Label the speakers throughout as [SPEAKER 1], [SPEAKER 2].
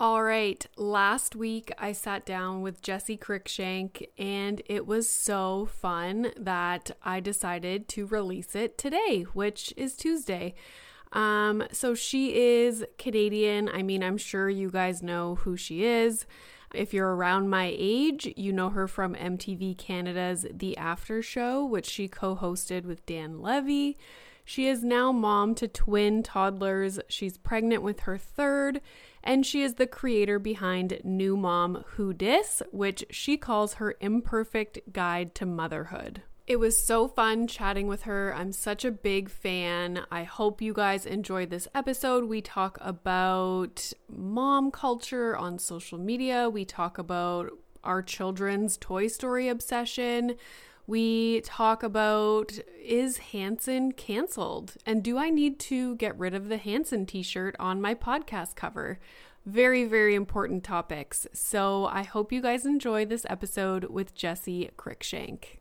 [SPEAKER 1] All right, last week I sat down with Jessi Cruickshank, and it was so fun that I decided to release it today, which is Tuesday. Um, so she is Canadian. I mean, I'm sure you guys know who she is. If you're around my age, you know her from MTV Canada's The After Show, which she co hosted with Dan Levy. She is now mom to twin toddlers. She's pregnant with her third, and she is the creator behind New Mom Who Dis, which she calls her imperfect guide to motherhood. It was so fun chatting with her. I'm such a big fan. I hope you guys enjoyed this episode. We talk about mom culture on social media, we talk about our children's Toy Story obsession. We talk about is Hanson canceled? And do I need to get rid of the Hanson t shirt on my podcast cover? Very, very important topics. So I hope you guys enjoy this episode with Jessi Cruickshank.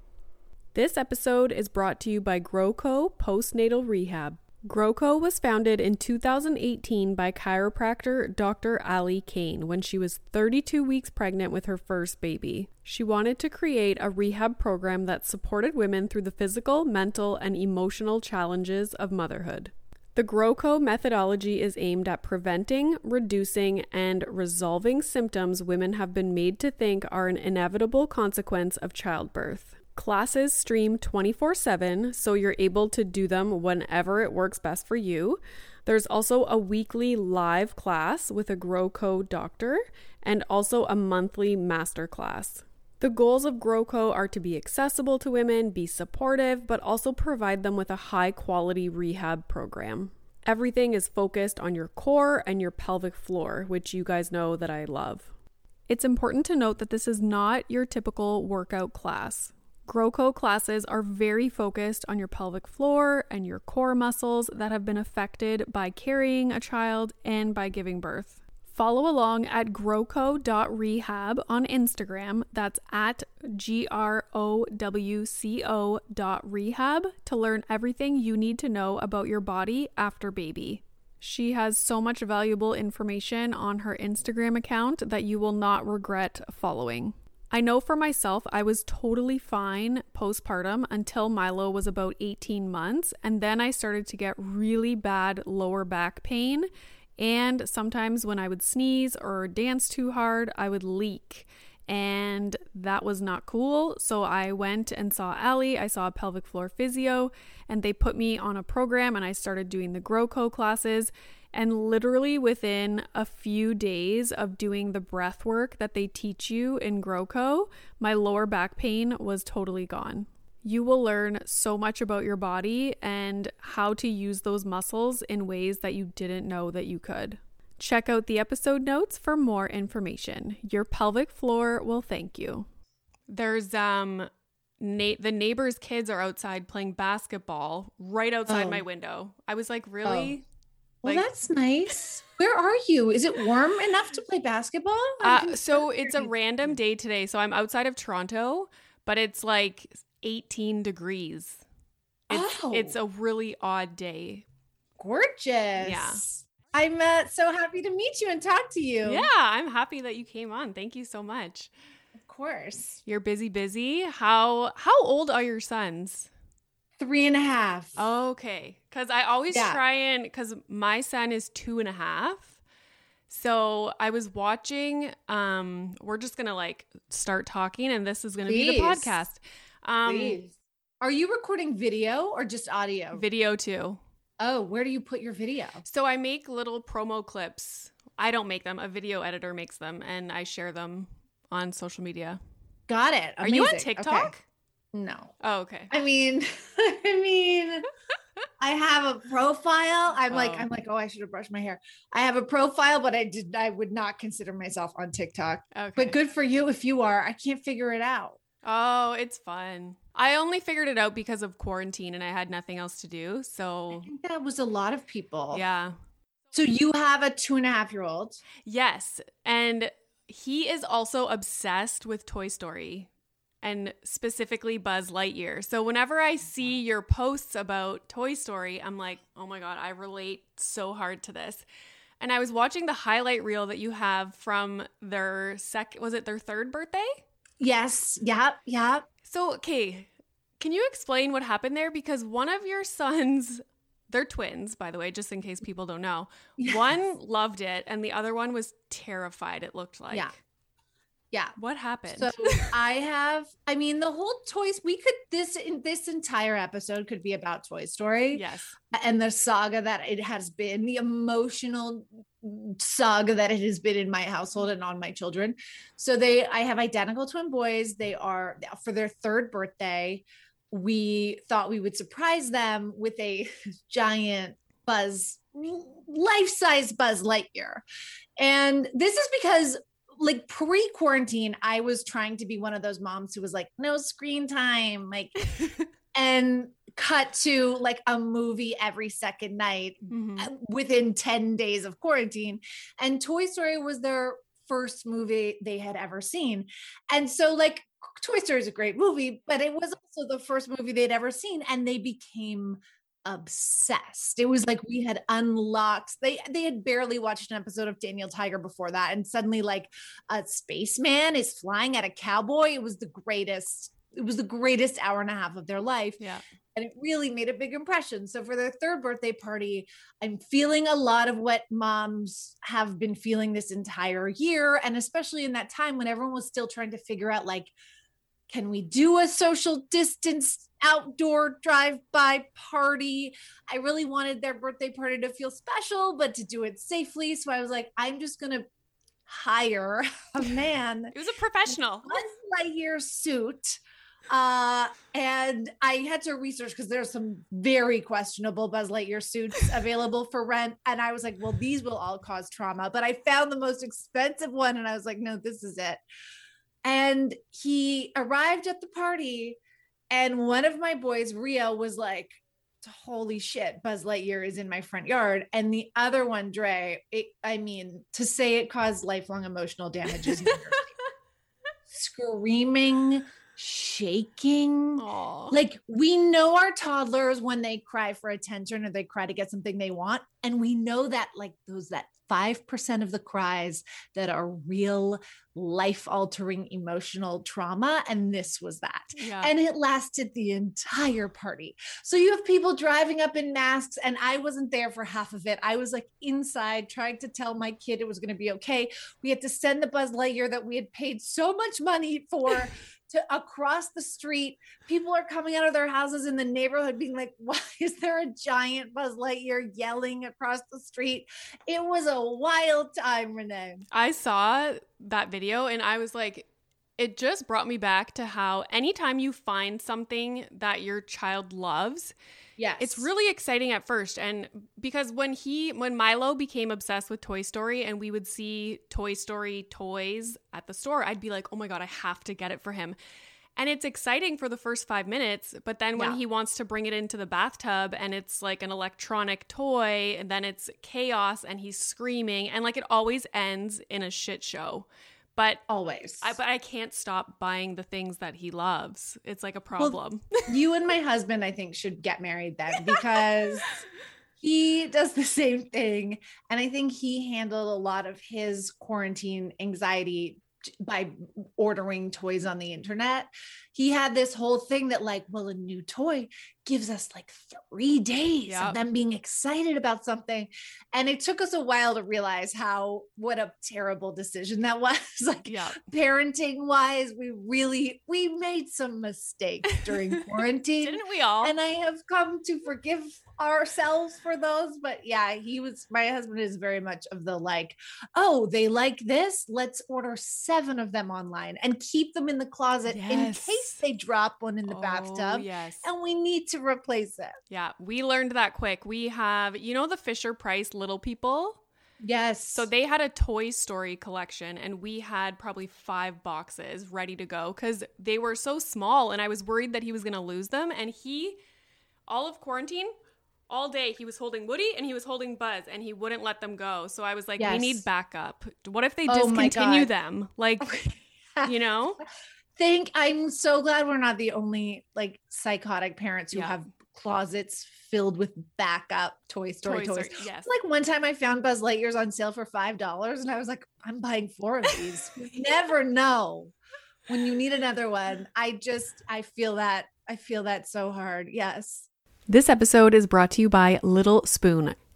[SPEAKER 1] This episode is brought to you by GrowCo Postnatal Rehab. GrowCo was founded in 2018 by chiropractor Dr. Ali Kane when she was 32 weeks pregnant with her first baby. She wanted to create a rehab program that supported women through the physical, mental, and emotional challenges of motherhood. The GrowCo methodology is aimed at preventing, reducing, and resolving symptoms women have been made to think are an inevitable consequence of childbirth. Classes stream 24 7, so you're able to do them whenever it works best for you. There's also a weekly live class with a GrowCo doctor and also a monthly master class. The goals of GrowCo are to be accessible to women, be supportive, but also provide them with a high quality rehab program. Everything is focused on your core and your pelvic floor, which you guys know that I love. It's important to note that this is not your typical workout class. GrowCo classes are very focused on your pelvic floor and your core muscles that have been affected by carrying a child and by giving birth. Follow along at growco.rehab on Instagram. That's at G R O W C O dot rehab to learn everything you need to know about your body after baby. She has so much valuable information on her Instagram account that you will not regret following. I know for myself, I was totally fine postpartum until Milo was about 18 months. And then I started to get really bad lower back pain. And sometimes when I would sneeze or dance too hard, I would leak. And that was not cool. So I went and saw Ali. I saw a pelvic floor physio, and they put me on a program, and I started doing the GrowCo classes. And literally within a few days of doing the breath work that they teach you in GrowCo, my lower back pain was totally gone. You will learn so much about your body and how to use those muscles in ways that you didn't know that you could. Check out the episode notes for more information. Your pelvic floor will thank you. There's um na- the neighbors' kids are outside playing basketball right outside
[SPEAKER 2] Oh.
[SPEAKER 1] my window. I was like, really?
[SPEAKER 2] Well,
[SPEAKER 1] Like-
[SPEAKER 2] that's nice. Where are you? Is it warm enough to play basketball?
[SPEAKER 1] Uh, so it's a random day today. So I'm outside of Toronto, but it's like 18 degrees. It's,
[SPEAKER 2] Oh.
[SPEAKER 1] it's a really odd day.
[SPEAKER 2] gorgeous.
[SPEAKER 1] Yeah.
[SPEAKER 2] I'm uh, so happy to meet you and talk to you.
[SPEAKER 1] Yeah, I'm happy that you came on. Thank you so much.
[SPEAKER 2] Of course.
[SPEAKER 1] You're busy, busy. How how old are your sons?
[SPEAKER 2] Three and a half.
[SPEAKER 1] Okay, because I always
[SPEAKER 2] Yeah.
[SPEAKER 1] try and because my son is two and a half. So I was watching. Um, we're just gonna like start talking, and this is gonna be the podcast. Um,
[SPEAKER 2] Please. Are you recording video or just audio?
[SPEAKER 1] video too.
[SPEAKER 2] oh, where do you put your video?
[SPEAKER 1] So I make little promo clips. I don't make them. A video editor makes them, and I share them on social media.
[SPEAKER 2] Got it.
[SPEAKER 1] Are you on TikTok?
[SPEAKER 2] Okay. No.
[SPEAKER 1] Oh, okay.
[SPEAKER 2] I mean, I mean, I have a profile. I'm like,
[SPEAKER 1] Oh.
[SPEAKER 2] I'm like, oh, I should have brushed my hair. I have a profile, but I did, I would not consider myself on TikTok.
[SPEAKER 1] Okay.
[SPEAKER 2] But good for you if you are. I can't figure it out.
[SPEAKER 1] Oh, it's fun. I only figured it out because of quarantine and I had nothing else to do.
[SPEAKER 2] I
[SPEAKER 1] So,
[SPEAKER 2] think that was a lot of people.
[SPEAKER 1] yeah.
[SPEAKER 2] So you have a two and a half year old.
[SPEAKER 1] Yes. And he is also obsessed with Toy Story and specifically Buzz Lightyear. So whenever I see your posts about Toy Story, I'm like, oh my God, I relate so hard to this. And I was watching the highlight reel that you have from their second, was it their third birthday?
[SPEAKER 2] Yes. Yep. Yep.
[SPEAKER 1] So, okay, can you explain what happened there? Because one of your sons, they're twins, by the way, just in case people don't know.
[SPEAKER 2] Yes.
[SPEAKER 1] One loved it, and the other one was terrified, it looked like.
[SPEAKER 2] Yeah. Yeah.
[SPEAKER 1] What happened?
[SPEAKER 2] So I have, I mean, the whole toys, we could, this, in this entire episode could be about Toy Story
[SPEAKER 1] yes.
[SPEAKER 2] and the saga that it has been, the emotional saga that it has been in my household and on my children. So they, I have identical twin boys. They are for their third birthday. We thought we would surprise them with a giant buzz, life size Buzz Lightyear. And this is because like pre quarantine, I was trying to be one of those moms who was like, no screen time, like, and cut to like a movie every second night
[SPEAKER 1] Mhm.
[SPEAKER 2] uh, within 10 days of quarantine. And Toy Story was their first movie they had ever seen. And so, like, Toy Story is a great movie, but it was also the first movie they'd ever seen. And they became obsessed. It was like we had unlocked they they had barely watched an episode of Daniel Tiger before that and suddenly like a spaceman is flying at a cowboy. It was the greatest it was the greatest hour and a half of their life
[SPEAKER 1] Yeah.
[SPEAKER 2] and it really made a big impression. So for their third birthday party, I'm feeling a lot of what moms have been feeling this entire year and especially in that time when everyone was still trying to figure out like can we do a social distance outdoor drive-by party? I really wanted their birthday party to feel special but to do it safely, so I was like I'm just going to hire a man
[SPEAKER 1] It was a professional.
[SPEAKER 2] Buzz Lightyear suit. Uh, and I had to research because there's some very questionable Buzz Lightyear suits available for rent. And I was like, well, these will all cause trauma. But I found the most expensive one and I was like, no, this is it. And he arrived at the party, and one of my boys, Rio, was like, holy shit, Buzz Lightyear is in my front yard. And the other one, Dre, it, I mean, to say it caused lifelong emotional damage is screaming, shaking.
[SPEAKER 1] Aw.
[SPEAKER 2] Like we know our toddlers when they cry for attention or they cry to get something they want. And we know that like those that 5% of the cries that are real life altering emotional trauma. And this was that.
[SPEAKER 1] yeah.
[SPEAKER 2] And it lasted the entire party. So you have people driving up in masks, and I wasn't there for half of it. I was like inside trying to tell my kid it was going to be okay. We had to send the Buzz Lightyear that we had paid so much money for. To across the street, people are coming out of their houses in the neighborhood being like, Why is there a giant Buzz Lightyear yelling across the street? It was a wild time, Renee.
[SPEAKER 1] I saw that video and I was like, it just brought me back to how anytime you find something that your child loves,
[SPEAKER 2] Yes.
[SPEAKER 1] it's really exciting at first. And because when he, when Milo became obsessed with Toy Story and we would see Toy Story toys at the store, I'd be like, oh my God, I have to get it for him. And it's exciting for the first five minutes, but then when
[SPEAKER 2] Yeah.
[SPEAKER 1] he wants to bring it into the bathtub and it's like an electronic toy, and then it's chaos and he's screaming, and like it always ends in a shit show. But
[SPEAKER 2] always.
[SPEAKER 1] I, but I can't stop buying the things that he loves. It's like a problem.
[SPEAKER 2] you and my husband, I think, should get married then because he does the same thing. And I think he handled a lot of his quarantine anxiety by ordering toys on the internet. He had this whole thing that, like, well, a new toy gives us like three days
[SPEAKER 1] Yep.
[SPEAKER 2] of them being excited about something. And it took us a while to realize how, what a terrible decision that was. like,
[SPEAKER 1] yeah.
[SPEAKER 2] parenting wise we really we made some mistakes during quarantine
[SPEAKER 1] Didn't we all?
[SPEAKER 2] and i have come to forgive ourselves for those. But yeah, he was my husband is very much of the like, oh, they like this. Let's order seven of them online and keep them in the closet in
[SPEAKER 1] Yes.
[SPEAKER 2] They drop one in the
[SPEAKER 1] Oh,
[SPEAKER 2] bathtub.
[SPEAKER 1] Yes.
[SPEAKER 2] And we need to replace it.
[SPEAKER 1] Yeah, we learned that quick. We have, you know, the Fisher Price Little People?
[SPEAKER 2] Yes.
[SPEAKER 1] So they had a Toy Story collection, and we had probably five boxes ready to go because they were so small, and I was worried that he was going to lose them. And he, all of quarantine, all day, he was holding Woody and he was holding Buzz, and he wouldn't let them go. So I was like, we need backup. What if they
[SPEAKER 2] Oh
[SPEAKER 1] discontinue them? Like, you know?
[SPEAKER 2] Think I'm so glad we're not the only like psychotic parents who
[SPEAKER 1] Yeah.
[SPEAKER 2] have closets filled with backup Toy Story
[SPEAKER 1] Toy
[SPEAKER 2] toys.
[SPEAKER 1] Story, yes.
[SPEAKER 2] Like one time I found Buzz Lightyear's on sale for five dollars, and I was like, I'm buying four of these. you never know when you need another one. I just I feel that I feel that so hard. Yes.
[SPEAKER 1] This episode is brought to you by Little Spoon.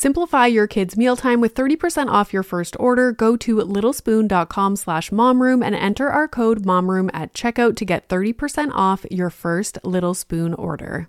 [SPEAKER 1] Simplify your kids' mealtime with 30% off your first order. Go to littlespoon.com slash momroom and enter our code momroom at checkout to get 30% off your first Little Spoon order.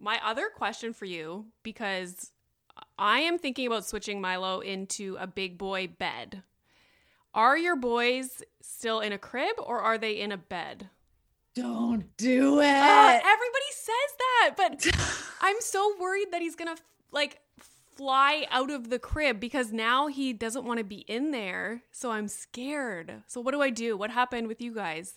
[SPEAKER 1] My other question for you, because I am thinking about switching Milo into a big boy bed. Are your boys still in a crib or are they in a bed?
[SPEAKER 2] Don't do it.
[SPEAKER 1] Uh, everybody says that, but I'm so worried that he's gonna like fly out of the crib because now he doesn't want to be in there. So I'm scared. So what do I do? What happened with you guys?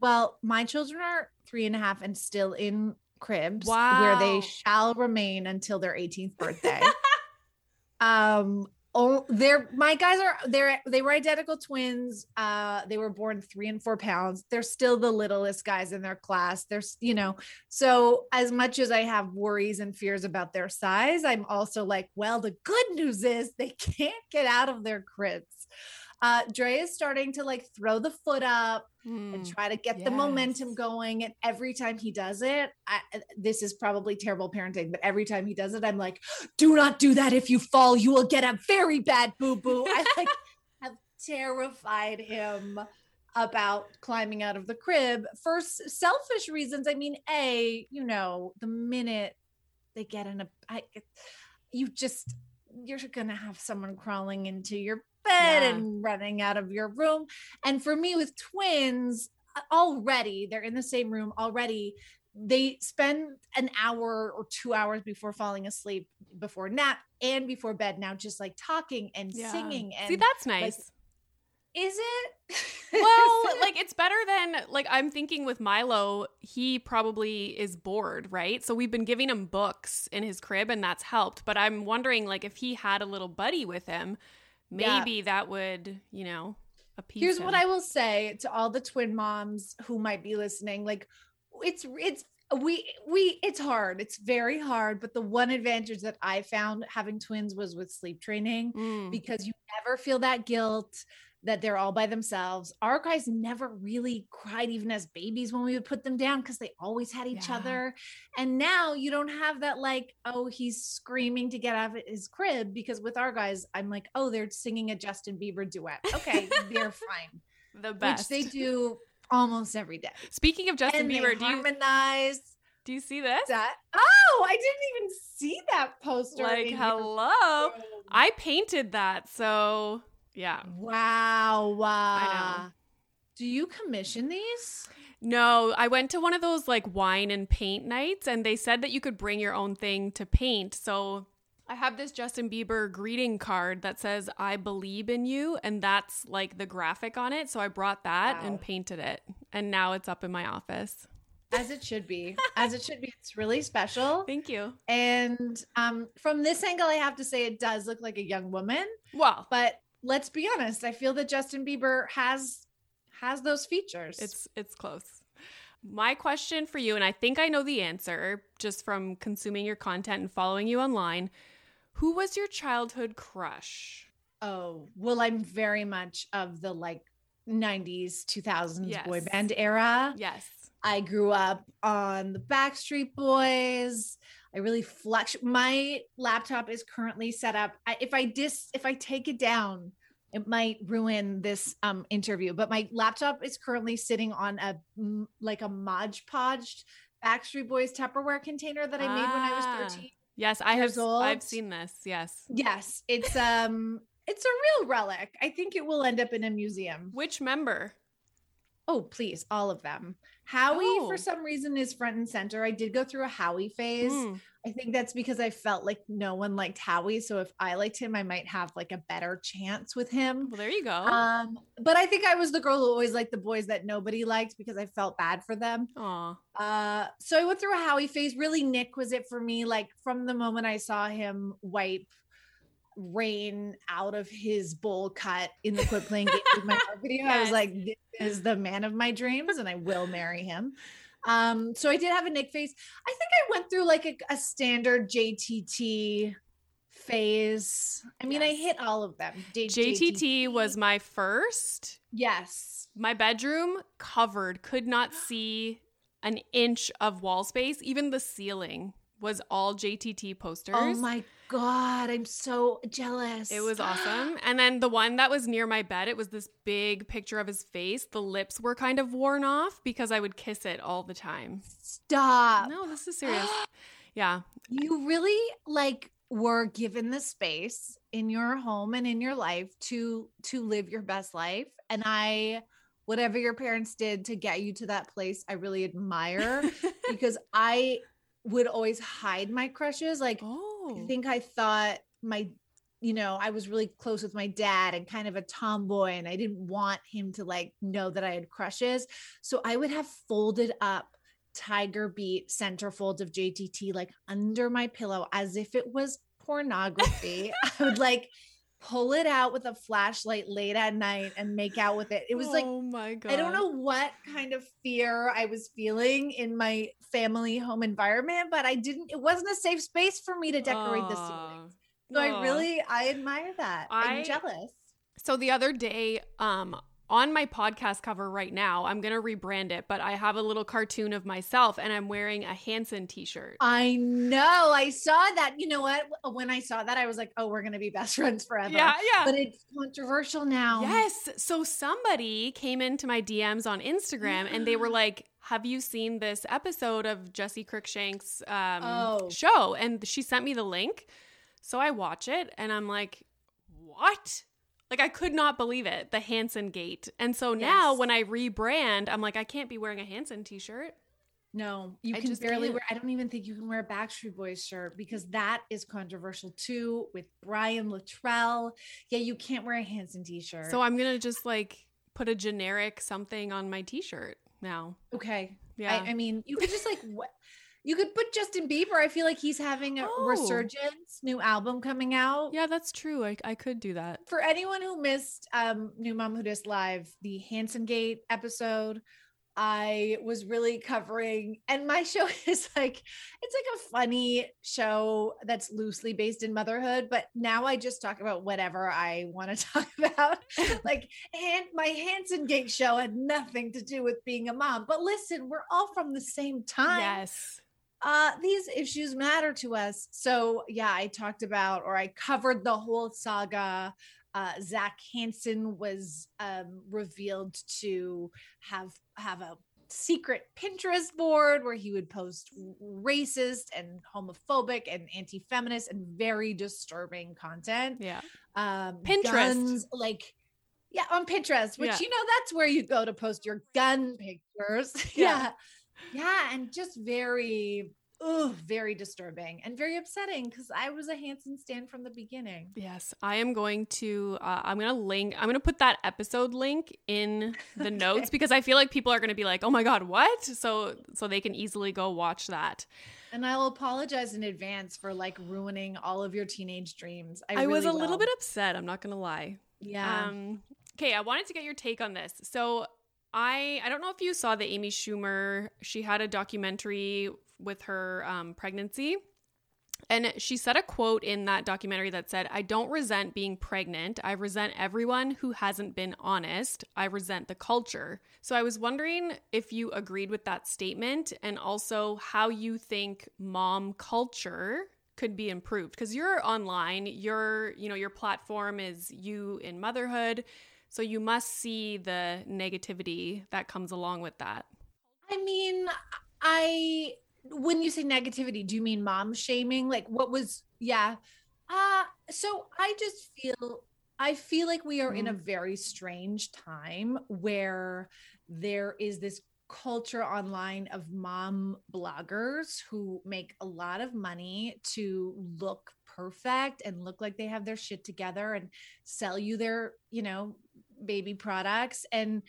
[SPEAKER 2] Well, my children are three and a half and still in cribs where they shall remain until their 18th birthday. um, oh they're my guys are they're they were identical twins. Uh they were born three and four pounds. They're still the littlest guys in their class. There's you know so as much as i have worries and fears about their size i'm also like well the good news is they can't get out of their cribs uh dre is starting to like throw the foot up and
[SPEAKER 1] Mm.
[SPEAKER 2] try to get the momentum going. And every time he does it, I, this is probably terrible parenting, but every time he does it, I'm like, do not do that. If you fall, you will get a very bad boo boo. I like have terrified him about climbing out of the crib for selfish reasons. I mean, A, you know, the minute they get in a, I, you just, you're going to have someone crawling into your bed
[SPEAKER 1] Yeah.
[SPEAKER 2] and running out of your room. And for me with twins, already they're in the same room already. They spend an hour or two hours before falling asleep, before nap and before bed now, just like talking and
[SPEAKER 1] Yeah.
[SPEAKER 2] singing. And
[SPEAKER 1] See, that's nice.
[SPEAKER 2] is it?
[SPEAKER 1] well, like it's better than like I'm thinking with Milo, he probably is bored, right? So we've been giving him books in his crib and that's helped, but I'm wondering like if he had a little buddy with him,
[SPEAKER 2] Yeah.
[SPEAKER 1] maybe that would, you know, appease
[SPEAKER 2] Here's
[SPEAKER 1] him.
[SPEAKER 2] what I will say to all the twin moms who might be listening. Like it's it's we we it's hard. It's very hard, but the one advantage that I found having twins was with sleep training
[SPEAKER 1] Mm.
[SPEAKER 2] because you never feel that guilt that they're all by themselves. Our guys never really cried even as babies when we would put them down because they always had each
[SPEAKER 1] Yeah.
[SPEAKER 2] other. And now you don't have that like, oh, he's screaming to get out of his crib because with our guys, I'm like, oh, they're singing a Justin Bieber duet. Okay, they're fine.
[SPEAKER 1] the best.
[SPEAKER 2] Which they do almost every day.
[SPEAKER 1] Speaking of Justin
[SPEAKER 2] and
[SPEAKER 1] Bieber, do you
[SPEAKER 2] harmonize
[SPEAKER 1] do you see this?
[SPEAKER 2] that. Oh, I didn't even see that poster.
[SPEAKER 1] Like hello.
[SPEAKER 2] room.
[SPEAKER 1] I painted that, so yeah.
[SPEAKER 2] Wow. Wow.
[SPEAKER 1] know.
[SPEAKER 2] Do you commission these?
[SPEAKER 1] No, I went to one of those like wine and paint nights and they said that you could bring your own thing to paint. So I have this Justin Bieber greeting card that says I believe in you and that's like the graphic on it. So I brought that
[SPEAKER 2] Wow.
[SPEAKER 1] and painted it. And now it's up in my office.
[SPEAKER 2] As it should be. As it should be. It's really special.
[SPEAKER 1] Thank you.
[SPEAKER 2] And um, from this angle, I have to say it does look like a young woman.
[SPEAKER 1] Well,
[SPEAKER 2] But let's be honest, I feel that Justin Bieber has has those features.
[SPEAKER 1] it's it's close. My question for you and I think I know the answer just from consuming your content and following you online. Who was your childhood crush?
[SPEAKER 2] oh well, I'm very much of the like 90s, 2000s boy band era.
[SPEAKER 1] Yes.
[SPEAKER 2] I grew up on the Backstreet Boys. I really flex. My laptop is currently set up. I, if I dis, if I take it down, it might ruin this um interview. But my laptop is currently sitting on a like a Mod Podged Backstreet Boys Tupperware container that I made when I
[SPEAKER 1] Ah.
[SPEAKER 2] was 13.
[SPEAKER 1] Yes, I have.
[SPEAKER 2] years
[SPEAKER 1] I've seen this. Yes.
[SPEAKER 2] Yes, it's um, it's a real relic. I think it will end up in a museum.
[SPEAKER 1] Which member?
[SPEAKER 2] Oh, please, all of them. Howie,
[SPEAKER 1] Oh.
[SPEAKER 2] for some reason, is front and center. I did go through a Howie phase.
[SPEAKER 1] Mm.
[SPEAKER 2] I think that's because I felt like no one liked Howie. So if I liked him, I might have like a better chance with him.
[SPEAKER 1] Well, there you go.
[SPEAKER 2] Um, but I think I was the girl who always liked the boys that nobody liked because I felt bad for them.
[SPEAKER 1] Aw.
[SPEAKER 2] Uh, so I went through a Howie phase. Really, Nick was it for me. Like from the moment I saw him wipe rain out of his bowl cut in the quit playing games with my video, I was like, this is the man of my dreams, and I will marry him. Um, so I did have a Nick phase. I think I went through like a, a standard JTT phase. I mean, I hit all of them. J-
[SPEAKER 1] JTT was my first.
[SPEAKER 2] yes.
[SPEAKER 1] My bedroom covered, could not see an inch of wall space. Even the ceiling was all JTT oh posters.
[SPEAKER 2] Oh my god, I'm so jealous.
[SPEAKER 1] It was awesome. And then the one that was near my bed, it was this big picture of his face. The lips were kind of worn off because I would kiss it all the time.
[SPEAKER 2] Stop.
[SPEAKER 1] No, this is serious. Yeah.
[SPEAKER 2] you really like were given the space in your home and in your life to to live your best life and i whatever your parents did to get you to that place i really admire because i would always hide my crushes like
[SPEAKER 1] oh.
[SPEAKER 2] i think i thought my you know i was really close with my dad and kind of a tomboy and i didn't want him to like know that i had crushes so i would have folded up tiger beat centerfolds of jtt like under my pillow as if it was pornography i would like pull it out with a flashlight late at night and make out with it. It was like
[SPEAKER 1] oh my god.
[SPEAKER 2] I don't know what kind of fear I was feeling in my family home environment, but I didn't it wasn't a safe space for me to decorate the ceiling. So I really I admire that. I,
[SPEAKER 1] I-
[SPEAKER 2] am jealous.
[SPEAKER 1] So the other day, um, on my podcast cover right now, I'm gonna rebrand it, but I have a little cartoon of myself and I'm wearing a Hanson t-shirt.
[SPEAKER 2] I know. I saw that. You know what? When I saw that, I was like, "Oh, we're gonna be best friends forever."
[SPEAKER 1] Yeah, yeah.
[SPEAKER 2] But it's controversial now.
[SPEAKER 1] Yes. So somebody came into my DMs on Instagram and they were like, Have you seen this episode of Jessi Cruickshank's um,
[SPEAKER 2] Oh.
[SPEAKER 1] show? And she sent me the link. So I watch it and I'm like, What? Like, I could not believe it, the Hanson gate. And so now
[SPEAKER 2] Yes.
[SPEAKER 1] when I rebrand, I'm like, I can't be wearing a Hanson t shirt.
[SPEAKER 2] No, you
[SPEAKER 1] I
[SPEAKER 2] can
[SPEAKER 1] just
[SPEAKER 2] barely
[SPEAKER 1] can't.
[SPEAKER 2] wear. I don't even think you can wear a Backstreet Boys shirt because that is controversial too with Brian Littrell. Yeah, you can't wear a Hanson t-shirt.
[SPEAKER 1] So I'm going to just like put a generic something on my t shirt now.
[SPEAKER 2] okay.
[SPEAKER 1] Yeah.
[SPEAKER 2] I, I mean, you could just like what you could put Justin Bieber. I feel like he's having a
[SPEAKER 1] Oh.
[SPEAKER 2] resurgence, new album coming out.
[SPEAKER 1] yeah, that's true. I, I could do that.
[SPEAKER 2] For anyone who missed um New Mom Who Dis Live, the Hanson Gate episode, I was really covering, and my show is like it's like a funny show that's loosely based in motherhood, but now I just talk about whatever I want to talk about. like, and my Hanson Gate show had nothing to do with being a mom. But listen, we're all from the same time
[SPEAKER 1] Yes.
[SPEAKER 2] Uh these issues matter to us so yeah i talked about or i covered the whole saga uh zac hanson was um revealed to have have a secret pinterest board where he would post racist and homophobic and anti-feminist and very disturbing content
[SPEAKER 1] Yeah.
[SPEAKER 2] um
[SPEAKER 1] Pinterest.
[SPEAKER 2] guns, like yeah on pinterest which
[SPEAKER 1] Yeah.
[SPEAKER 2] you know that's where you go to post your gun pictures
[SPEAKER 1] Yeah.
[SPEAKER 2] yeah yeah and just very oh very disturbing and very upsetting because i was a hanson stand from the beginning
[SPEAKER 1] Yes, I am going to. Uh, I'm going to link. I'm going to put that episode link in the notes because I feel like people are going to be like, "Oh my god, what?" So so they can easily go watch that.
[SPEAKER 2] and i'll apologize in advance for like ruining all of your teenage dreams i,
[SPEAKER 1] I, was a
[SPEAKER 2] really
[SPEAKER 1] little bit upset. I'm not going to lie.
[SPEAKER 2] yeah
[SPEAKER 1] Um, okay, I wanted to get your take on this. So I I don't know if you saw the Amy Schumer. She had a documentary with her um, pregnancy. And she said a quote in that documentary that said, I don't resent being pregnant. I resent everyone who hasn't been honest. I resent the culture. So I was wondering if you agreed with that statement and also how you think mom culture could be improved because you're online your you know your platform is you in motherhood so you must see the negativity that comes along with that
[SPEAKER 2] I mean, I when you say negativity, do you mean mom shaming? Like what was yeah. Uh so I just feel I feel like we are in a very strange time where there is this culture online of mom bloggers who make a lot of money to look perfect and look like they have their shit together and sell you their, you know, baby products. And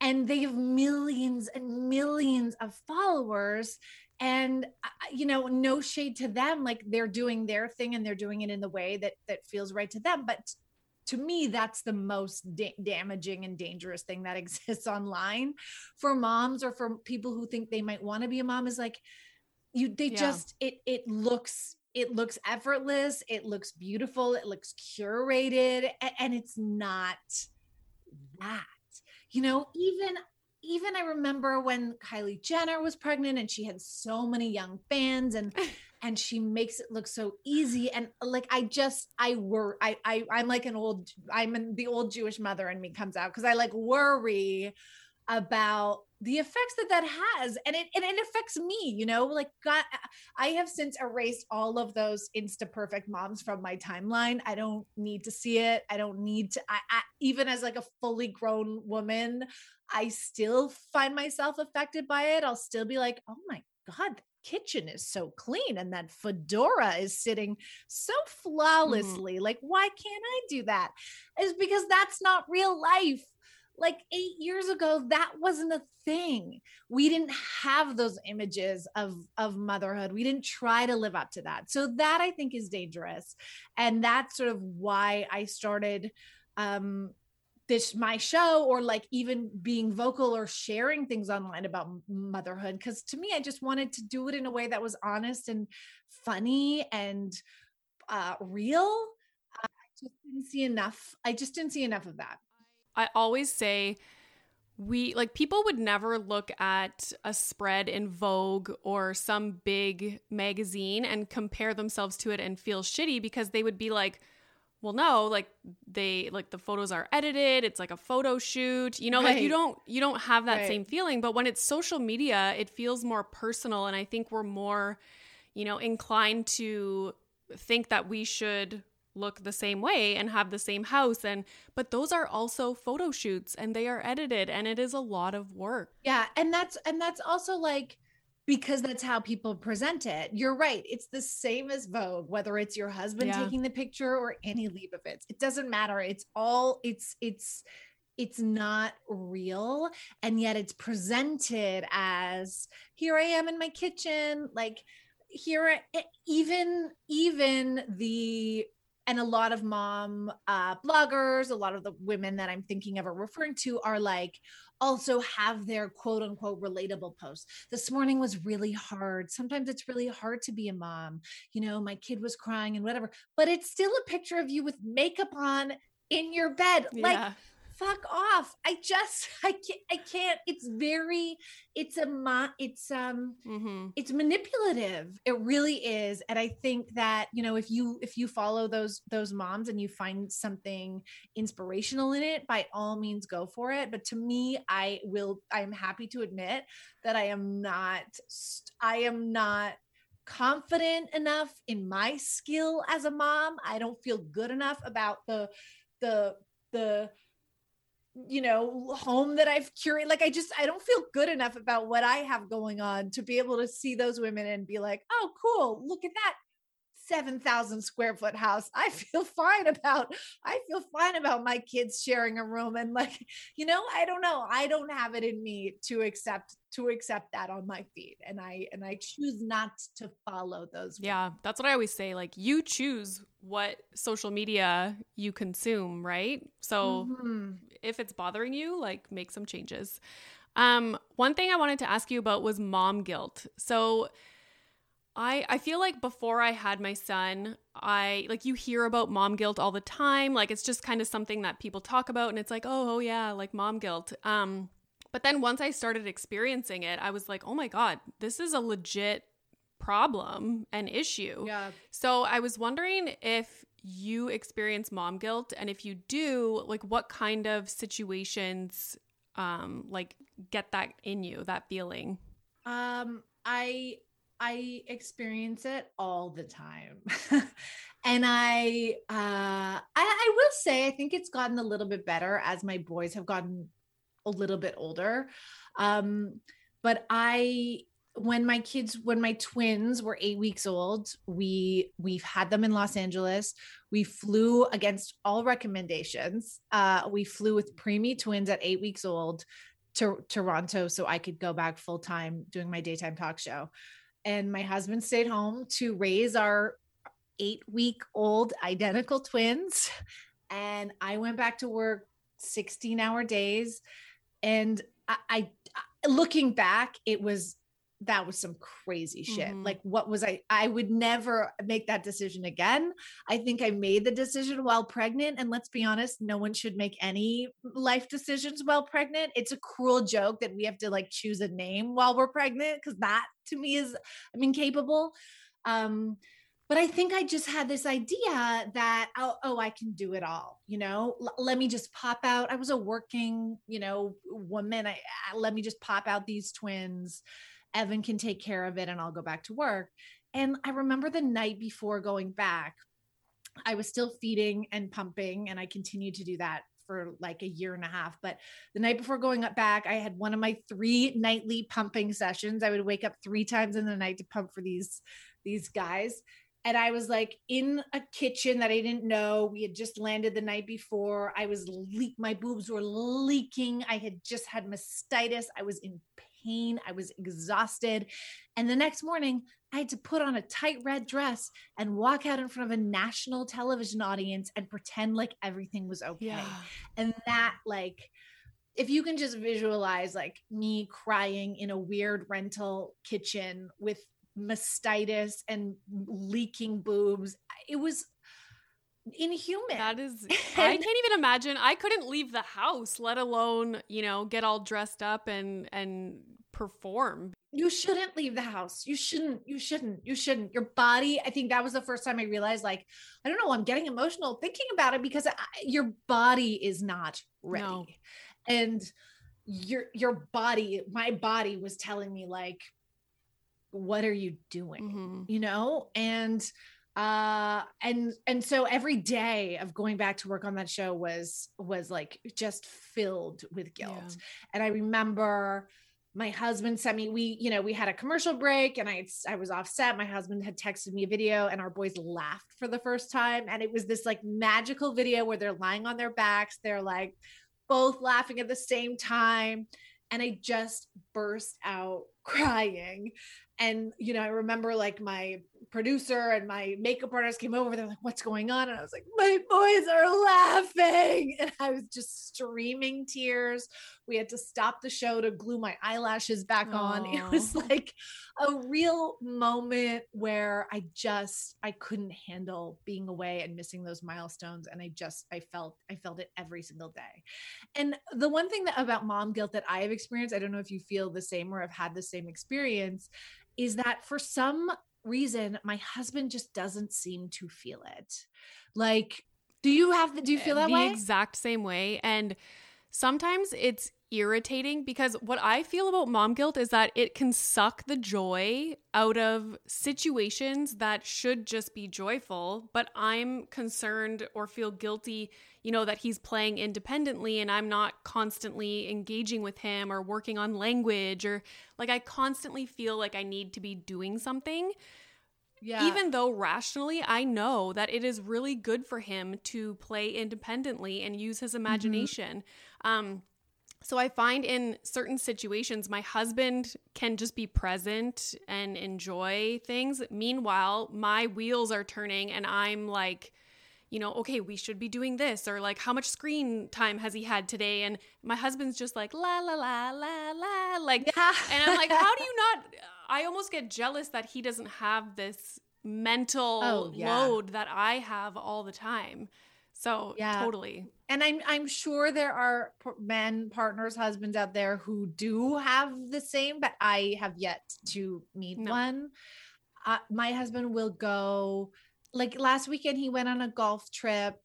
[SPEAKER 2] and they have millions and millions of followers. And uh, you know no shade to them like they're doing their thing and they're doing it in the way that that feels right to them. But to me that's the most da- damaging and dangerous thing that exists online for moms or for people who think they might want to be a mom is like you they
[SPEAKER 1] Yeah.
[SPEAKER 2] just it it looks it looks effortless. It looks beautiful. It looks curated. A- and it's not that. You know even even i remember when kylie jenner was pregnant and she had so many young fans and and she makes it look so easy. And like i just i were i, I i'm like an old i'm in the old jewish mother in me comes out because i like worry about the effects that that has and it and it affects me you know like god i have since erased all of those insta perfect moms from my timeline. I don't need to see it. I don't need to I, I even as like a fully grown woman i still find myself affected by it. I'll still be like oh my god the kitchen is so clean and that fedora is sitting so mm-hmm. flawlessly. Like why can't i do that? Is because that's not real life like eight years ago, that wasn't a thing. We didn't have those images of, of motherhood. We didn't try to live up to that. So that I think is dangerous. And that's sort of why I started um, this my show or like even being vocal or sharing things online about motherhood because to me i just wanted to do it in a way that was honest and funny and uh, real i just didn't see enough i just didn't see enough of that
[SPEAKER 1] I always say we like people would never look at a spread in Vogue or some big magazine and compare themselves to it and feel shitty because they would be like, well, no, like they like the photos are edited, it's like a photo shoot. You know, right. like you don't you don't have that right. same feeling, but when it's social media, it feels more personal and I think we're more, you know, inclined to think that we should look the same way and have the same house and but those are also photo shoots and they are edited and it is a lot of work.
[SPEAKER 2] Yeah, and that's and that's also like because that's how people present it. You're right. It's the same as Vogue, whether it's your husband yeah. taking the picture or Annie Leibovitz. It It doesn't matter. It's all it's it's it's not real and yet it's presented as here I am in my kitchen like here even even the and a lot of mom uh, bloggers, a lot of the women that I'm thinking of or referring to are like also have their quote unquote relatable posts. This morning was really hard. Sometimes it's really hard to be a mom. You know, my kid was crying and whatever, but it's still a picture of you with makeup on in your bed. Yeah. Like fuck off. I just I can't I can't. It's very it's a it's um mm-hmm. it's manipulative. It really is. And I think that, you know, if you if you follow those those moms and you find something inspirational in it, by all means go for it. But to me, I will I'm happy to admit that I am not I am not confident enough in my skill as a mom. I don't feel good enough about the the the you know home that i've curated like i just i don't feel good enough about what i have going on to be able to see those women and be like oh cool look at that 7,000 square foot house. I feel fine about, I feel fine about my kids sharing a room. And like, you know, I don't know. I don't have it in me to accept, to accept that on my feed. And I, and I choose not to follow those.
[SPEAKER 1] Yeah. That's what I always say. Like you choose what social media you consume, right? So mm-hmm. if it's bothering you, like make some changes. Um, one thing I wanted to ask you about was mom guilt. So, I I feel like before I had my son, I like you hear about mom guilt all the time. Like it's just kind of something that people talk about and it's like, "Oh, oh yeah, like mom guilt." Um but then once I started experiencing it, I was like, "Oh my god, this is a legit problem and issue."
[SPEAKER 2] Yeah.
[SPEAKER 1] So I was wondering if you experience mom guilt and if you do, like what kind of situations um like get that in you, that feeling?
[SPEAKER 2] Um I I experience it all the time. and I uh I, I will say I think it's gotten a little bit better as my boys have gotten a little bit older. Um but I when my kids when my twins were 8 weeks old, we we've had them in Los Angeles. We flew against all recommendations. Uh we flew with preemie twins at 8 weeks old to Toronto so I could go back full time doing my daytime talk show and my husband stayed home to raise our eight week old identical twins. And I went back to work 16 hour days. And I, I looking back, it was that was some crazy shit. Mm-hmm. Like, what was I? I would never make that decision again. I think I made the decision while pregnant. And let's be honest, no one should make any life decisions while pregnant. It's a cruel joke that we have to like choose a name while we're pregnant because that to me is, I'm incapable. Um, but I think I just had this idea that oh, oh I can do it all. You know, L- let me just pop out. I was a working, you know, woman. I, I let me just pop out these twins Evan can take care of it and I'll go back to work. And I remember the night before going back, I was still feeding and pumping, and I continued to do that for like a year and a half. But the night before going up back, I had one of my three nightly pumping sessions. I would wake up three times in the night to pump for these these guys. and I was like in a kitchen that I didn't know. We had just landed the night before. I was leak my boobs were leaking. I had just had mastitis. I was in pain. I was exhausted. And the next morning, I had to put on a tight red dress and walk out in front of a national television audience and pretend like everything was okay.
[SPEAKER 1] Yeah.
[SPEAKER 2] And that like if you can just visualize like me crying in a weird rental kitchen with mastitis and leaking boobs, it was inhuman.
[SPEAKER 1] That is, I can't even imagine. I couldn't leave the house, let alone, you know, get all dressed up and, and perform.
[SPEAKER 2] you shouldn't leave the house. You shouldn't. You shouldn't. You shouldn't. Your body. I think that was the first time I realized, like, I don't know. I'm getting emotional thinking about it because I, your body is not ready,
[SPEAKER 1] No.
[SPEAKER 2] and your your body, my body was telling me like, what are you doing?
[SPEAKER 1] Mhm.
[SPEAKER 2] You know, and uh and and so every day of going back to work on that show was was like just filled with guilt.
[SPEAKER 1] Yeah.
[SPEAKER 2] and i remember my husband sent me we you know we had a commercial break and i i was off set my husband had texted me a video and our boys laughed for the first time. And it was this like magical video where they're lying on their backs. They're like both laughing at the same time. And i just burst out crying. And you know i remember like my producer and my makeup artist came over they're like what's going on? And i was like my boys are laughing. And i was just streaming tears. We had to stop the show to glue my eyelashes back on. It was like a real moment where i just i couldn't handle being away and missing those milestones and i just i felt i felt it every single day. And the one thing that about mom guilt that i have experienced i don't know if you feel the same or have had the same experience is that for some reason my husband just doesn't seem to feel it. Like do you have the, do you feel that
[SPEAKER 1] the
[SPEAKER 2] way?
[SPEAKER 1] exact same way and sometimes it's irritating because what i feel about mom guilt is that it can suck the joy out of situations that should just be joyful but i'm concerned or feel guilty you know that he's playing independently and i'm not constantly engaging with him or working on language or like i constantly feel like i need to be doing something
[SPEAKER 2] yeah
[SPEAKER 1] even though rationally I know that it is really good for him to play independently and use his imagination. Um, so I find in certain situations, my husband can just be present and enjoy things. Meanwhile, my wheels are turning and I'm like, you know, okay, we should be doing this, or like, how much screen time has he had today? And my husband's just like, la, la, la, la, la. Like,
[SPEAKER 2] yeah
[SPEAKER 1] and I'm like, how do you not? I almost get jealous that he doesn't have this mental
[SPEAKER 2] Oh, yeah.
[SPEAKER 1] load that I have all the time. So,
[SPEAKER 2] Yeah.
[SPEAKER 1] totally.
[SPEAKER 2] and I'm I'm sure there are men, partners, husbands out there who do have the same, but I have yet to meet
[SPEAKER 1] No.
[SPEAKER 2] one. Uh, my husband will go like last weekend. He went on a golf trip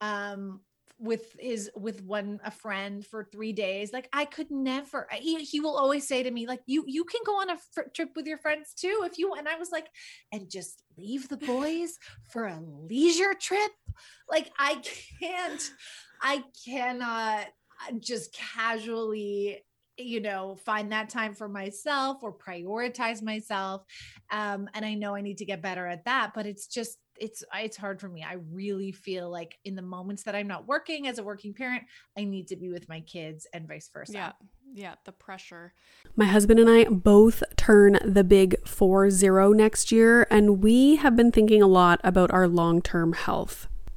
[SPEAKER 2] um with his with one a friend for three days. Like i could never he, he will always say to me like you you can go on a trip with your friends too if you and i was like and just leave the boys for a leisure trip? Like i can't i cannot uh, just casually you know find that time for myself or prioritize myself. Um and i know i need to get better at that but it's just it's it's hard for me i really feel like in the moments that i'm not working as a working parent i need to be with my kids and vice versa
[SPEAKER 1] Yeah. Yeah. The pressure.
[SPEAKER 3] My husband and I both turn the big 40 next year, and we have been thinking a lot about our long term health.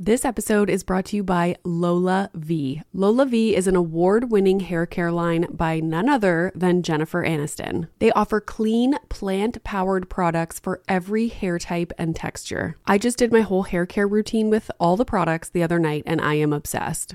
[SPEAKER 3] This episode is brought to you by LolaVie. Lola V is an award winning hair care line by none other than Jennifer Aniston. They offer clean, plant powered products for every hair type and texture. I just did my whole hair care routine with all the products the other night and I am obsessed.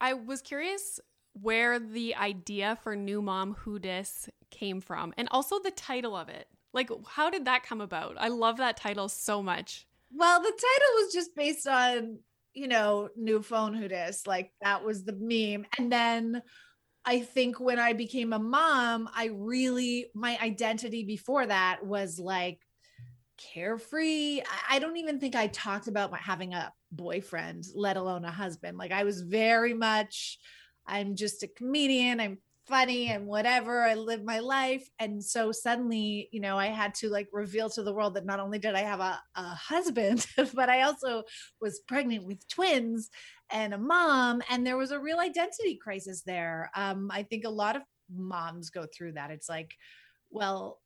[SPEAKER 1] was curious where the idea for New Mom Who Dis came from and also the title of it. Like, how did that come about? I love that title so much.
[SPEAKER 2] Well, the title was just based on you know, new phone who dis. Like that was the meme. And then I think when I became a mom, I really, my identity before that was like carefree. I don't even think I talked about my, having a boyfriend, let alone a husband. Like I was very much, I'm just a comedian. I'm funny and whatever. I live my life. And so suddenly, you know, I had to like reveal to the world that not only did I have a, a husband, but I also was pregnant with twins and a mom. And there was a real identity crisis there. Um, I think a lot of moms go through that. It's like, well,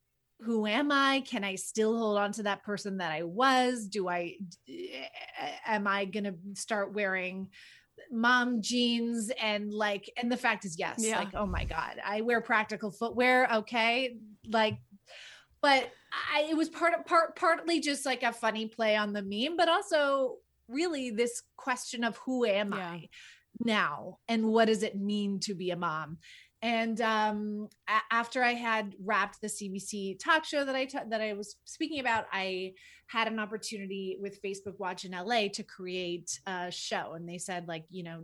[SPEAKER 2] who am I? Can I still hold on to that person that I was? Do I, am I going to start wearing mom jeans and like and the fact is yes yeah. like oh my god i wear practical footwear okay like but i it was part of part partly just like a funny play on the meme but also really this question of who am yeah. i now and what does it mean to be a mom and um, a- after I had wrapped the CBC talk show that I t- that I was speaking about, I had an opportunity with Facebook Watch in LA to create a show, and they said like, you know,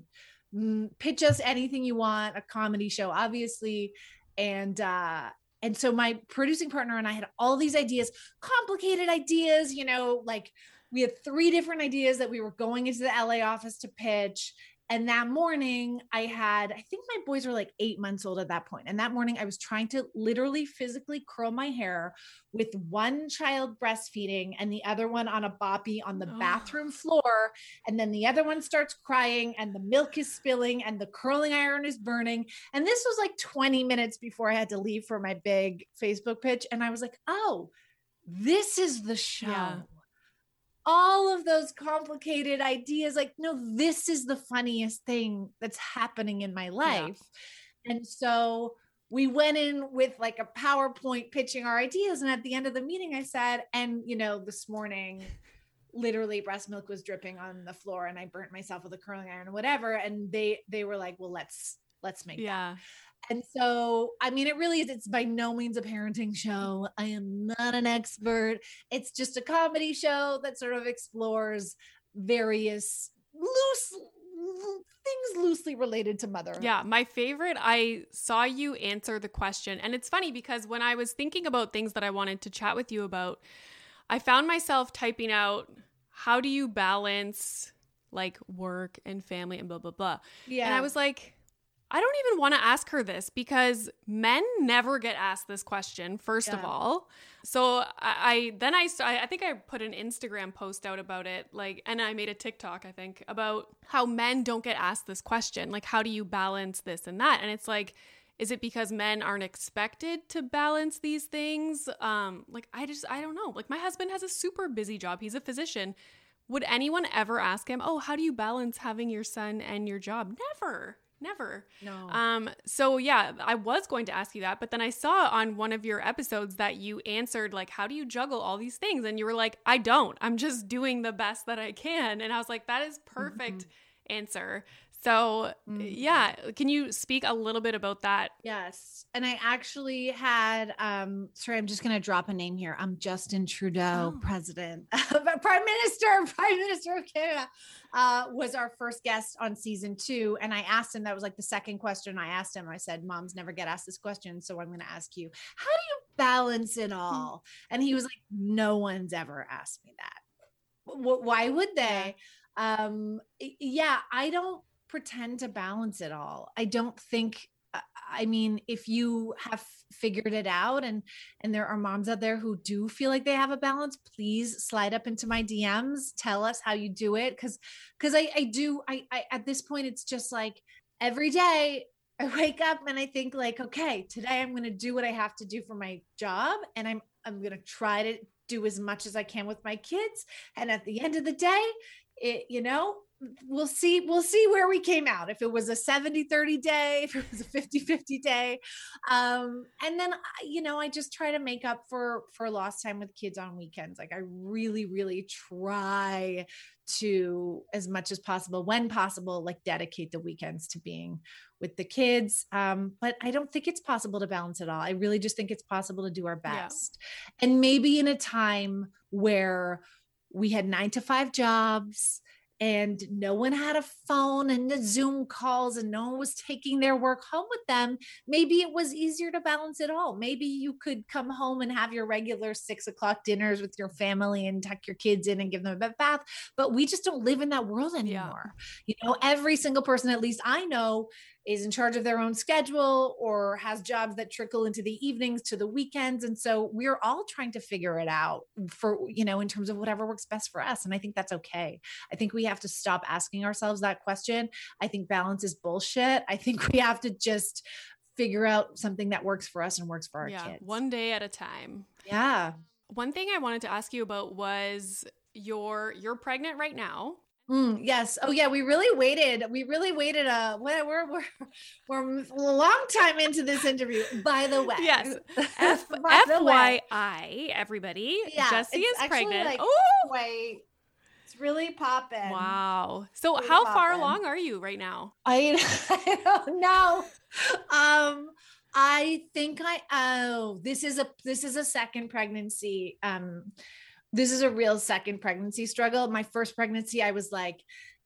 [SPEAKER 2] mm, pitch us anything you want, a comedy show, obviously, and uh, and so my producing partner and I had all these ideas, complicated ideas, you know, like we had three different ideas that we were going into the LA office to pitch and that morning, I had, I think my boys were like eight months old at that point. And that morning, I was trying to literally physically curl my hair with one child breastfeeding and the other one on a boppy on the oh. bathroom floor. And then the other one starts crying and the milk is spilling and the curling iron is burning. And this was like 20 minutes before I had to leave for my big Facebook pitch. And I was like, oh, this is the show. Yeah all of those complicated ideas like no this is the funniest thing that's happening in my life yeah. and so we went in with like a powerpoint pitching our ideas and at the end of the meeting i said and you know this morning literally breast milk was dripping on the floor and i burnt myself with a curling iron or whatever and they they were like well let's let's make yeah that. And so, I mean, it really is, it's by no means a parenting show. I am not an expert. It's just a comedy show that sort of explores various loose things loosely related to mother.
[SPEAKER 1] Yeah, my favorite, I saw you answer the question. And it's funny because when I was thinking about things that I wanted to chat with you about, I found myself typing out, how do you balance like work and family and blah, blah, blah. Yeah. And I was like, I don't even want to ask her this because men never get asked this question, first yeah. of all. So I, I then I, I think I put an Instagram post out about it, like, and I made a TikTok, I think, about how men don't get asked this question. Like, how do you balance this and that? And it's like, is it because men aren't expected to balance these things? Um, like, I just, I don't know. Like, my husband has a super busy job, he's a physician. Would anyone ever ask him, oh, how do you balance having your son and your job? Never. Never.
[SPEAKER 2] No.
[SPEAKER 1] Um, so yeah, I was going to ask you that, but then I saw on one of your episodes that you answered like, how do you juggle all these things? And you were like, I don't. I'm just doing the best that I can. And I was like, that is perfect mm-hmm. answer. So, mm-hmm. yeah, can you speak a little bit about that?
[SPEAKER 2] Yes. And I actually had um sorry, I'm just going to drop a name here. I'm Justin Trudeau, oh. president, prime minister, prime minister of Canada. Uh was our first guest on season 2 and I asked him that was like the second question I asked him. I said, "Moms never get asked this question, so I'm going to ask you. How do you balance it hmm. all?" And he was like, "No one's ever asked me that." why would they? um yeah i don't pretend to balance it all. I don't think i mean if you have figured it out and and there are moms out there who do feel like they have a balance please slide up into my dms tell us how you do it. Because because i i do I, I at this point it's just like every day i wake up and i think like okay today i'm going to do what i have to do for my job and i'm i'm going to try to do as much as i can with my kids. And at the end of the day it you know we'll see we'll see where we came out if it was a 70 30 day if it was a 50 50 day. Um and then you know i just try to make up for for lost time with kids on weekends. Like i really really try to as much as possible when possible like dedicate the weekends to being with the kids. Um but i don't think it's possible to balance it all. I really just think it's possible to do our best. Yeah. and maybe in a time where we had 9 to 5 jobs and no one had a phone and the Zoom calls and no one was taking their work home with them, maybe it was easier to balance it all. Maybe you could come home and have your regular six o'clock dinners with your family and tuck your kids in and give them a bath. But we just don't live in that world anymore. Yeah. You know, every single person, at least I know, is in charge of their own schedule or has jobs that trickle into the evenings to the weekends. And so we're all trying to figure it out for you know in terms of whatever works best for us. And i think that's okay. I think we have to stop asking ourselves that question. I think balance is bullshit. I think we have to just figure out something that works for us and works for our
[SPEAKER 1] yeah,
[SPEAKER 2] kids.
[SPEAKER 1] one day at a time.
[SPEAKER 2] Yeah.
[SPEAKER 1] One thing i wanted to ask you about was your you're pregnant right now
[SPEAKER 2] Mm, yes. Oh, yeah. We really waited. We really waited. Uh, we're, we're, we're a long time into this interview, by the way.
[SPEAKER 1] Yes. F- FYI, everybody. Yeah, Jessi is pregnant. Like, oh,
[SPEAKER 2] wait. It's really popping.
[SPEAKER 1] Wow. So, really how poppin'. far along are you right now?
[SPEAKER 2] I, I don't know. Um, I think I, oh, this is a, this is a second pregnancy. Um, this is a real second pregnancy struggle. My first pregnancy, I was like,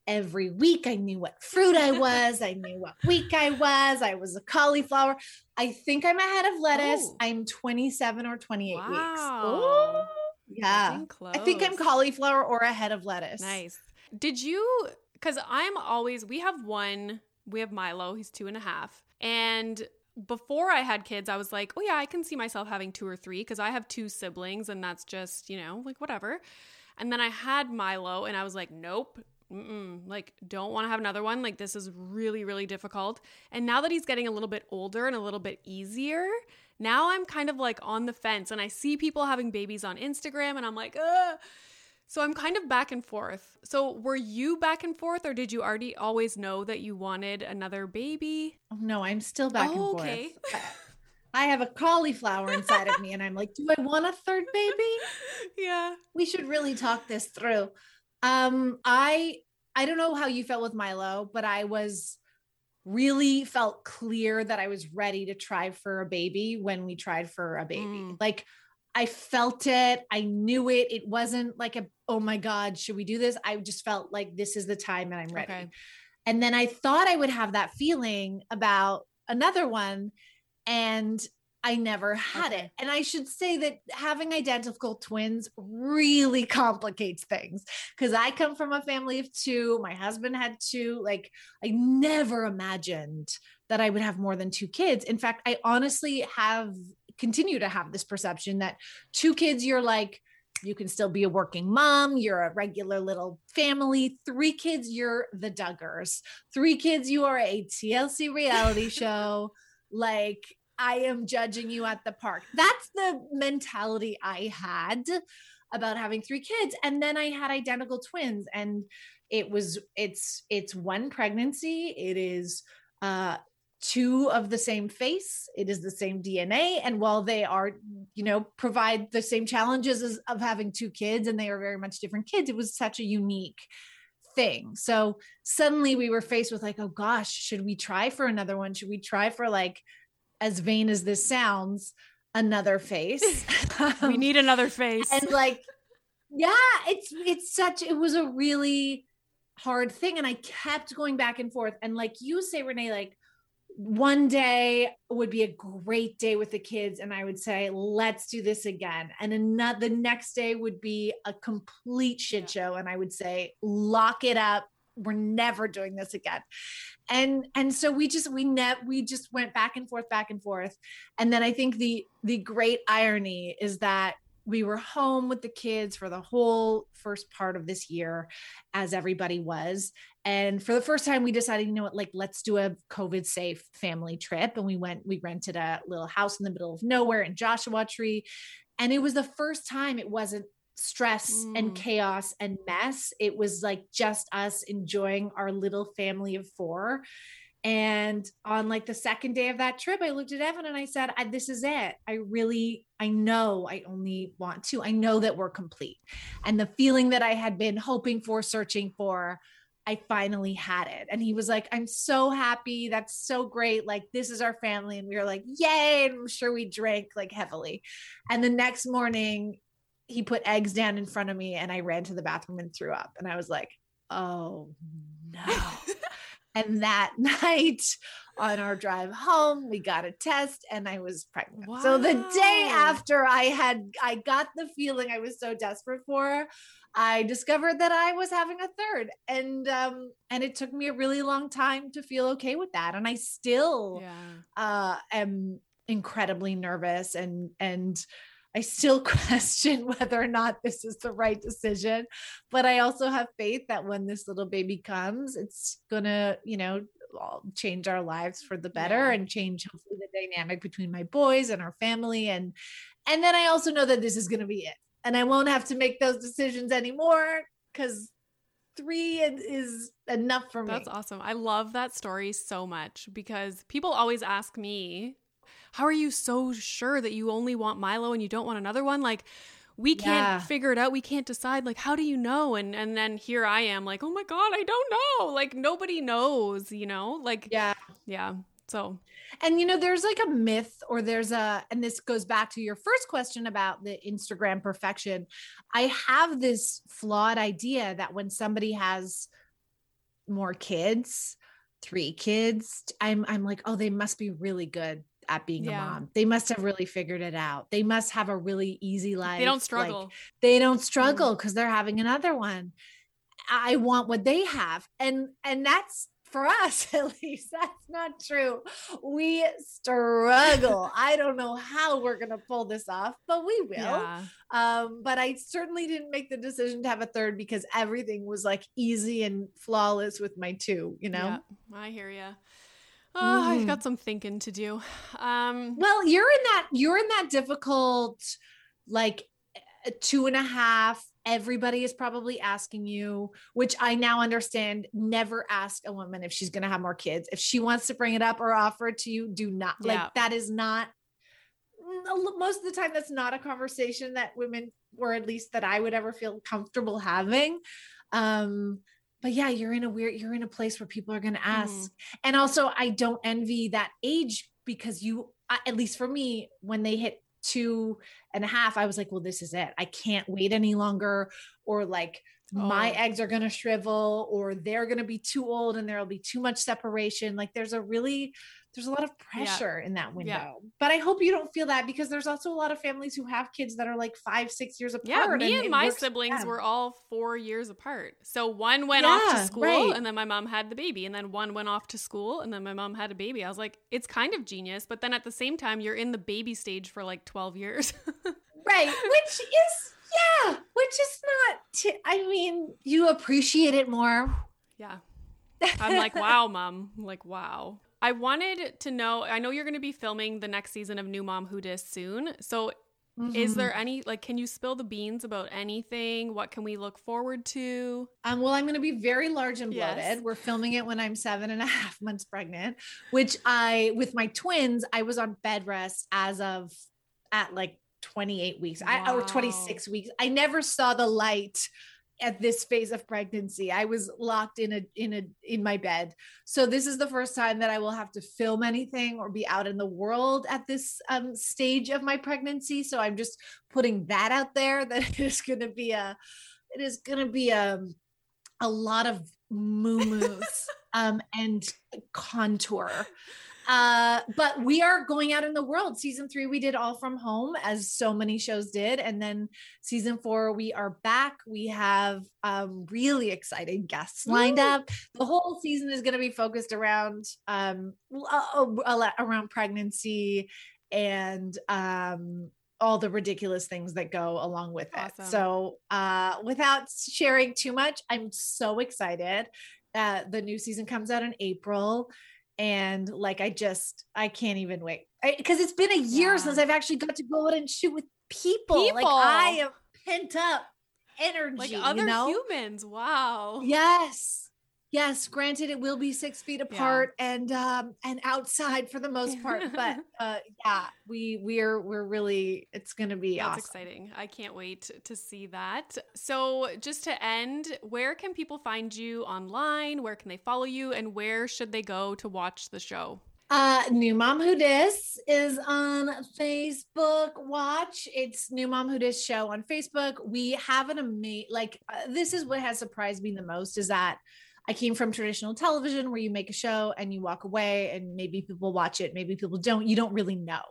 [SPEAKER 2] every week I knew what fruit I was, I knew what week I was, I was a cauliflower. I think I'm ahead of lettuce. Oh. I'm 27 or 28 wow. weeks. Oh, yeah. I think I'm cauliflower or ahead of lettuce.
[SPEAKER 1] Nice. Did you, because I'm always, we have one, we have Milo, he's two and a half. And before I had kids, I was like, oh yeah, I can see myself having two or three because I have two siblings and that's just, you know, like whatever. And then I had Milo and I was like, nope, like don't want to have another one. Like this is really, really difficult. And now that he's getting a little bit older and a little bit easier, now I'm kind of like on the fence and I see people having babies on Instagram and I'm like, ugh so I'm kind of back and forth. So were you back and forth or did you already always know that you wanted another baby?
[SPEAKER 2] Oh, no, I'm still back oh, and forth. Okay. I have a cauliflower inside of me and I'm like, do I want a third baby?
[SPEAKER 1] Yeah.
[SPEAKER 2] We should really talk this through. Um I I don't know how you felt with Milo, but I was really felt clear that I was ready to try for a baby when we tried for a baby. Mm. Like I felt it. I knew it. It wasn't like a, oh my God, should we do this? I just felt like this is the time and I'm ready. Okay. And then I thought I would have that feeling about another one. And I never had okay. it. And I should say that having identical twins really complicates things because I come from a family of two. My husband had two. Like, I never imagined that I would have more than two kids. In fact, I honestly have continue to have this perception that two kids, you're like, you can still be a working mom. You're a regular little family. Three kids, you're the Duggars. Three kids, you are a TLC reality show. Like, I am judging you at the park. That's the mentality I had about having three kids. And then I had identical twins. And it was, it's, it's one pregnancy. It is, uh, two of the same face it is the same dna and while they are you know provide the same challenges as, of having two kids and they are very much different kids it was such a unique thing. So suddenly we were faced with like oh gosh should we try for another one? Should we try for like as vain as this sounds another face?
[SPEAKER 1] We um, need another face.
[SPEAKER 2] and like yeah it's it's such it was a really hard thing and i kept going back and forth and like you say renee like one day would be a great day with the kids and i would say let's do this again. And another the next day would be a complete shit show and i would say lock it up. We're never doing this again. And and so we just we net we just went back and forth back and forth. And then i think the the great irony is that we were home with the kids for the whole first part of this year as everybody was and for the first time, we decided, you know what, like, let's do a COVID safe family trip. And we went, we rented a little house in the middle of nowhere in Joshua Tree. And it was the first time it wasn't stress mm. and chaos and mess. It was like just us enjoying our little family of four. And on like the second day of that trip, I looked at Evan and I said, I, This is it. I really, I know I only want to. I know that we're complete. And the feeling that I had been hoping for, searching for, I finally had it. And he was like, I'm so happy. That's so great. Like, this is our family. And we were like, Yay. And I'm sure we drank like heavily. And the next morning, he put eggs down in front of me and I ran to the bathroom and threw up. And I was like, Oh no. and that night on our drive home, we got a test and I was pregnant. Wow. So the day after I had, I got the feeling I was so desperate for, I discovered that I was having a third and um and it took me a really long time to feel okay with that and I still yeah. uh am incredibly nervous and and I still question whether or not this is the right decision but I also have faith that when this little baby comes it's going to you know change our lives for the better yeah. and change hopefully the dynamic between my boys and our family and and then I also know that this is going to be it and I won't have to make those decisions anymore because three is enough for
[SPEAKER 1] me.
[SPEAKER 2] That's
[SPEAKER 1] awesome. I love that story so much because people always ask me, How are you so sure that you only want Milo and you don't want another one? Like, we can't yeah. figure it out. We can't decide. Like, how do you know? And and then here I am, like, oh my God, I don't know. Like nobody knows, you know? Like,
[SPEAKER 2] yeah.
[SPEAKER 1] Yeah. So
[SPEAKER 2] and you know, there's like a myth, or there's a, and this goes back to your first question about the Instagram perfection. I have this flawed idea that when somebody has more kids, three kids, I'm I'm like, oh, they must be really good at being yeah. a mom. They must have really figured it out. They must have a really easy life.
[SPEAKER 1] They don't struggle.
[SPEAKER 2] Like, they don't struggle because they're having another one. I want what they have. And and that's for us at least that's not true we struggle i don't know how we're going to pull this off but we will yeah. um but i certainly didn't make the decision to have a third because everything was like easy and flawless with my two you know
[SPEAKER 1] yeah, i hear you Oh, mm. I've got some thinking to do. Um,
[SPEAKER 2] well, you're in that you're in that difficult, like two and a half everybody is probably asking you, which I now understand. Never ask a woman if she's going to have more kids. If she wants to bring it up or offer it to you, do not. Yeah. Like that is not most of the time that's not a conversation that women or at least that I would ever feel comfortable having. Um but yeah, you're in a weird you're in a place where people are going to ask. Mm. And also I don't envy that age because you at least for me when they hit two and a half, I was like, well, this is it. I can't wait any longer. Or like, oh. my eggs are going to shrivel, or they're going to be too old and there'll be too much separation. Like, there's a really, there's a lot of pressure yeah. in that window. Yeah. But I hope you don't feel that because there's also a lot of families who have kids that are like five, six years apart.
[SPEAKER 1] Yeah, me and, and my siblings were all four years apart. So one went yeah, off to school right. and then my mom had the baby, and then one went off to school and then my mom had a baby. I was like, it's kind of genius, but then at the same time, you're in the baby stage for like 12 years.
[SPEAKER 2] right. Which is, yeah, which is not, t- I mean, you appreciate it more.
[SPEAKER 1] Yeah. I'm like, wow, mom. I'm like, wow. I wanted to know. I know you're going to be filming the next season of New Mom Who Dis soon. So, mm-hmm. is there any like? Can you spill the beans about anything? What can we look forward to?
[SPEAKER 2] Um, well, I'm going to be very large and bloated. Yes. We're filming it when I'm seven and a half months pregnant, which I, with my twins, I was on bed rest as of at like 28 weeks wow. I, or 26 weeks. I never saw the light at this phase of pregnancy. I was locked in a in a in my bed. So this is the first time that i will have to film anything or be out in the world at this um, stage of my pregnancy. So i'm just putting that out there that it is going to be a it is going to be a a lot of moo um and contour uh, but we are going out in the world. Season three, we did all from home, as so many shows did, and then season four, we are back. We have um, really exciting guests lined Woo! up. The whole season is going to be focused around um, around pregnancy and um all the ridiculous things that go along with awesome. it. So, uh, without sharing too much, I'm so excited. Uh, the new season comes out in April and like i just i can't even wait because it's been a year yeah. since i've actually got to go out and shoot with people, people. like i am pent up energy like other you know?
[SPEAKER 1] humans wow
[SPEAKER 2] yes yes granted it will be six feet apart yeah. and um and outside for the most part but uh yeah we we're we're really it's gonna be
[SPEAKER 1] That's
[SPEAKER 2] awesome.
[SPEAKER 1] exciting i can't wait to see that so just to end where can people find you online where can they follow you and where should they go to watch the show
[SPEAKER 2] uh, New Mom Who Dis is on Facebook. Watch it's New Mom Who Dis show on Facebook. We have an amazing, like, uh, this is what has surprised me the most is that I came from traditional television where you make a show and you walk away and maybe people watch it, maybe people don't. You don't really know.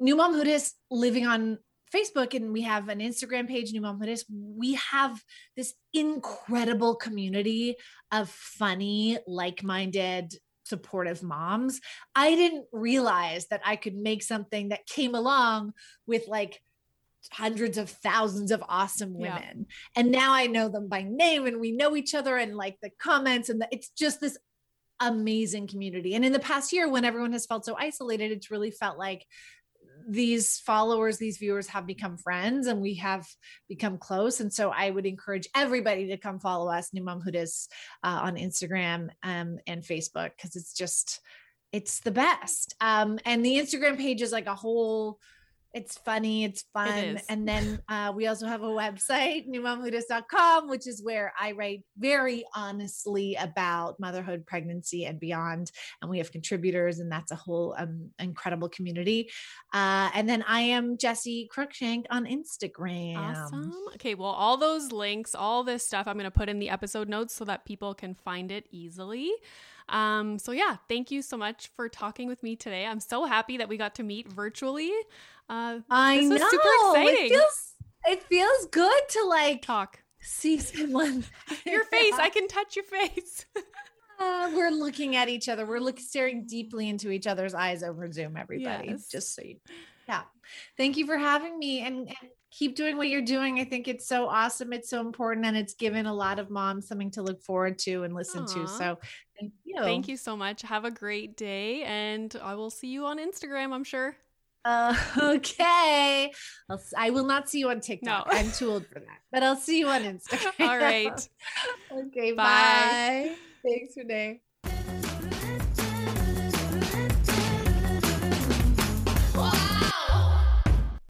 [SPEAKER 2] New Mom Who Dis living on Facebook and we have an Instagram page, New Mom Who Dis. We have this incredible community of funny, like-minded, supportive moms. I didn't realize that I could make something that came along with like hundreds of thousands of awesome women. Yeah. And now I know them by name and we know each other and like the comments and the, it's just this amazing community. And in the past year, when everyone has felt so isolated, it's really felt like these followers, these viewers have become friends and we have become close. And so I would encourage everybody to come follow us, New Mom Dis, uh, on Instagram um, and Facebook, because it's just, it's the best. Um, and the Instagram page is like a whole it's funny, it's fun. and then uh, we also have a website, newmomwhodis.com, which is where I write very honestly about motherhood, pregnancy, and beyond. And we have contributors, and that's a whole um, incredible community. Uh, and then I am Jessi Cruickshank on Instagram.
[SPEAKER 1] Awesome. Okay, well, all those links, all this stuff, I'm going to put in the episode notes so that people can find it easily. Um, so yeah, thank you so much for talking with me today. I'm so happy that we got to meet virtually. Uh,
[SPEAKER 2] I know. super exciting. It feels, it feels good to like
[SPEAKER 1] talk,
[SPEAKER 2] see someone.
[SPEAKER 1] your face. I can touch your face.
[SPEAKER 2] uh, we're looking at each other. We're looking staring deeply into each other's eyes over Zoom. Everybody, yes. just so you. Yeah. Thank you for having me and, and keep doing what you're doing. I think it's so awesome. It's so important and it's given a lot of moms something to look forward to and listen Aww. to. So thank you.
[SPEAKER 1] Thank you so much. Have a great day and I will see you on Instagram, I'm sure.
[SPEAKER 2] Uh, okay. I'll, I will not see you on TikTok. No. I'm too old for that, but I'll see you on Instagram.
[SPEAKER 1] All right.
[SPEAKER 2] okay. Bye. bye. Thanks, Renee.